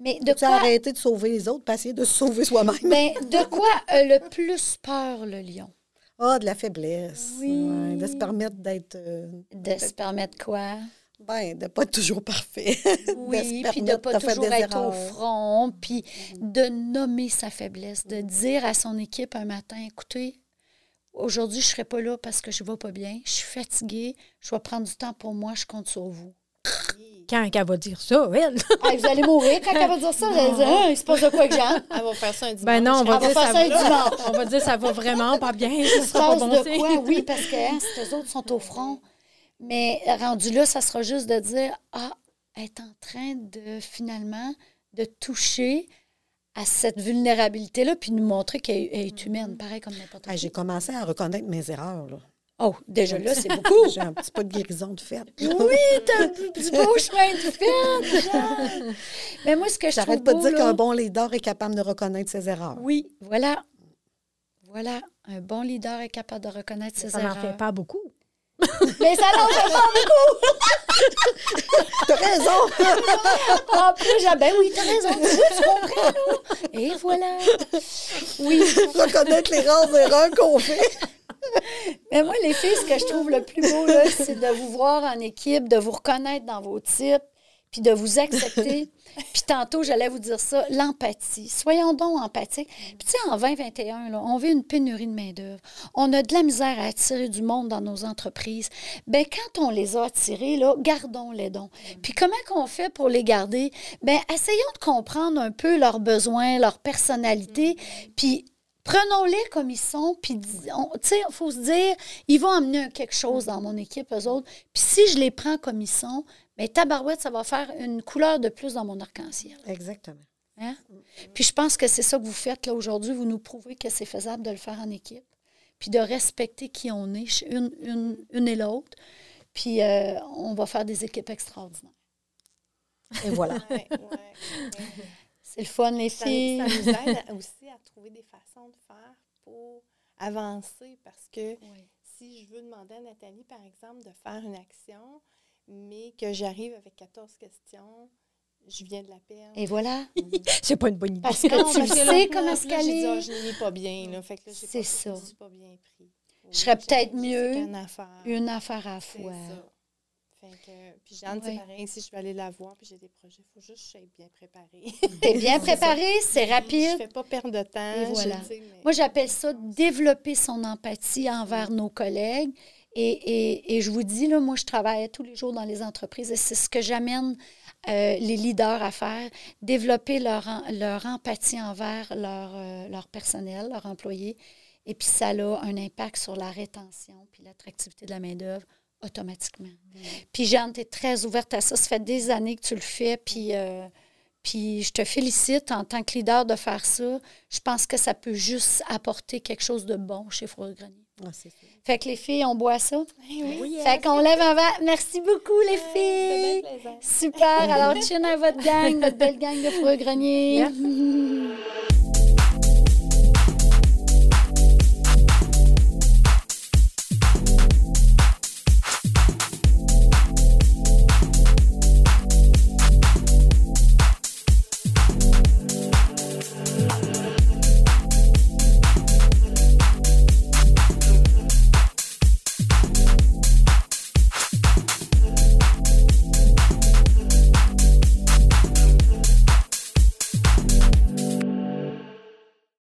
Mais de quoi, arrêter de sauver les autres, pas essayer de se sauver soi-même? ben, de quoi a le plus peur le lion? Ah, de la faiblesse. Oui. Ouais, de se permettre d'être. euh, De se permettre quoi? Ben, de pas être toujours parfait. Oui, puis de permettre pas toujours être au front, puis de nommer sa faiblesse, de dire à son équipe un matin, écoutez, aujourd'hui, je ne serai pas là parce que je ne vais pas bien, je suis fatiguée, je vais prendre du temps pour moi, je compte sur vous. Quand elle va dire ça, elle. Ah, vous allez mourir quand elle va dire ça, vous allez dire, Ah, il se passe de quoi avec Jean? Elle va faire ça un dimanche. Ben non, on va, Elle va dire faire ça ça un va, dimanche. on va dire ça va vraiment pas bien. Ça Il se pas passe bon de quoi? Oui, parce que hein, si les autres sont au front, Mais rendu là, ça sera juste de dire Ah, elle est en train de finalement de toucher à cette vulnérabilité-là, puis nous montrer qu'elle elle est humaine, pareil comme n'importe Ah, qui. J'ai commencé à reconnaître mes erreurs. Là. Oh, déjà là, c'est beaucoup. J'ai un petit peu de guérison de fait. Oui, t'as du du beau chemin de fait, Jeanne. Mais moi, ce que je trouve J'arrête pas de dire qu'un bon leader est capable de reconnaître ses erreurs. Oui, voilà. Voilà, un bon leader est capable de reconnaître ses Ça n'en erreurs. fait pas beaucoup. Mais ça n'en fait pas T'as raison! beaucoup. En plus, j'ai ben oui, t'as raison, tu, comprends, là. Et voilà. Oui. reconnaître les rares erreurs qu'on fait. Mais moi, les filles, ce que je trouve le plus beau, c'est de vous voir en équipe, de vous reconnaître dans vos types, puis de vous accepter. puis tantôt, j'allais vous dire ça, l'empathie. Soyons donc empathiques. Puis tu sais, en 2021, là, on vit une pénurie de main-d'œuvre. On a de la misère à attirer du monde dans nos entreprises. Ben quand on les a attirés, là, gardons-les donc. Puis comment qu'on fait pour les garder? Ben essayons de comprendre un peu leurs besoins, leur personnalité, puis prenons-les comme ils sont, puis il faut se dire, ils vont amener quelque chose dans mon équipe, eux autres. Puis si je les prends comme ils sont, bien, tabarouette, ça va faire une couleur de plus dans mon arc-en-ciel. Exactement. hein? Puis je pense que c'est ça que vous faites là aujourd'hui. Vous nous prouvez que c'est faisable de le faire en équipe, puis de respecter qui on est, une, une, une et l'autre. Puis euh, on va faire des équipes extraordinaires. Et voilà. Ouais, ouais, ouais. C'est le fun, les Ça, filles. ça nous aide aussi à trouver des façons de faire pour avancer parce que si je veux demander à Nathalie, par exemple, de faire une action, mais que j'arrive avec 14 questions, je viens de la perdre. Et voilà. C'est pas une bonne idée. Parce que Non, tu parce que sais là, comment se caler. je ai pas bien. Là, fait que là, j'ai C'est ça. Je suis pas bien pris. Je serais Oui, peut-être mieux qu'une affaire. Une affaire à la C'est fois. ça. Fait que, puis Jeanne, c'est pareil, si je vais aller la voir, puis j'ai des projets, il faut juste que je sois bien préparée. T'es bien préparé, c'est je rapide. fais pas perdre de temps. Et voilà. mais- Moi, j'appelle ça développer son empathie envers nos collègues. Et, et- et je vous dis, là, moi, je travaille tous les jours dans les entreprises et c'est ce que j'amène euh, les leaders à faire, développer leur, leur empathie envers leur, euh, leur personnel, leurs employés. Et puis, ça a un impact sur la rétention puis l'attractivité de la main-d'œuvre automatiquement. Puis, Jeanne, tu es très ouverte à ça. Ça fait des années que tu le fais. Puis, euh, puis je te félicite en tant que leader de faire ça. Je pense que ça peut juste apporter quelque chose de bon chez Four Grenier. Ah. Fait que les filles, on boit ça. Eh oui, Fait qu'on lève un verre. Merci beaucoup, les filles. Super. Alors, chin à votre gang, votre belle gang de Four Grenier.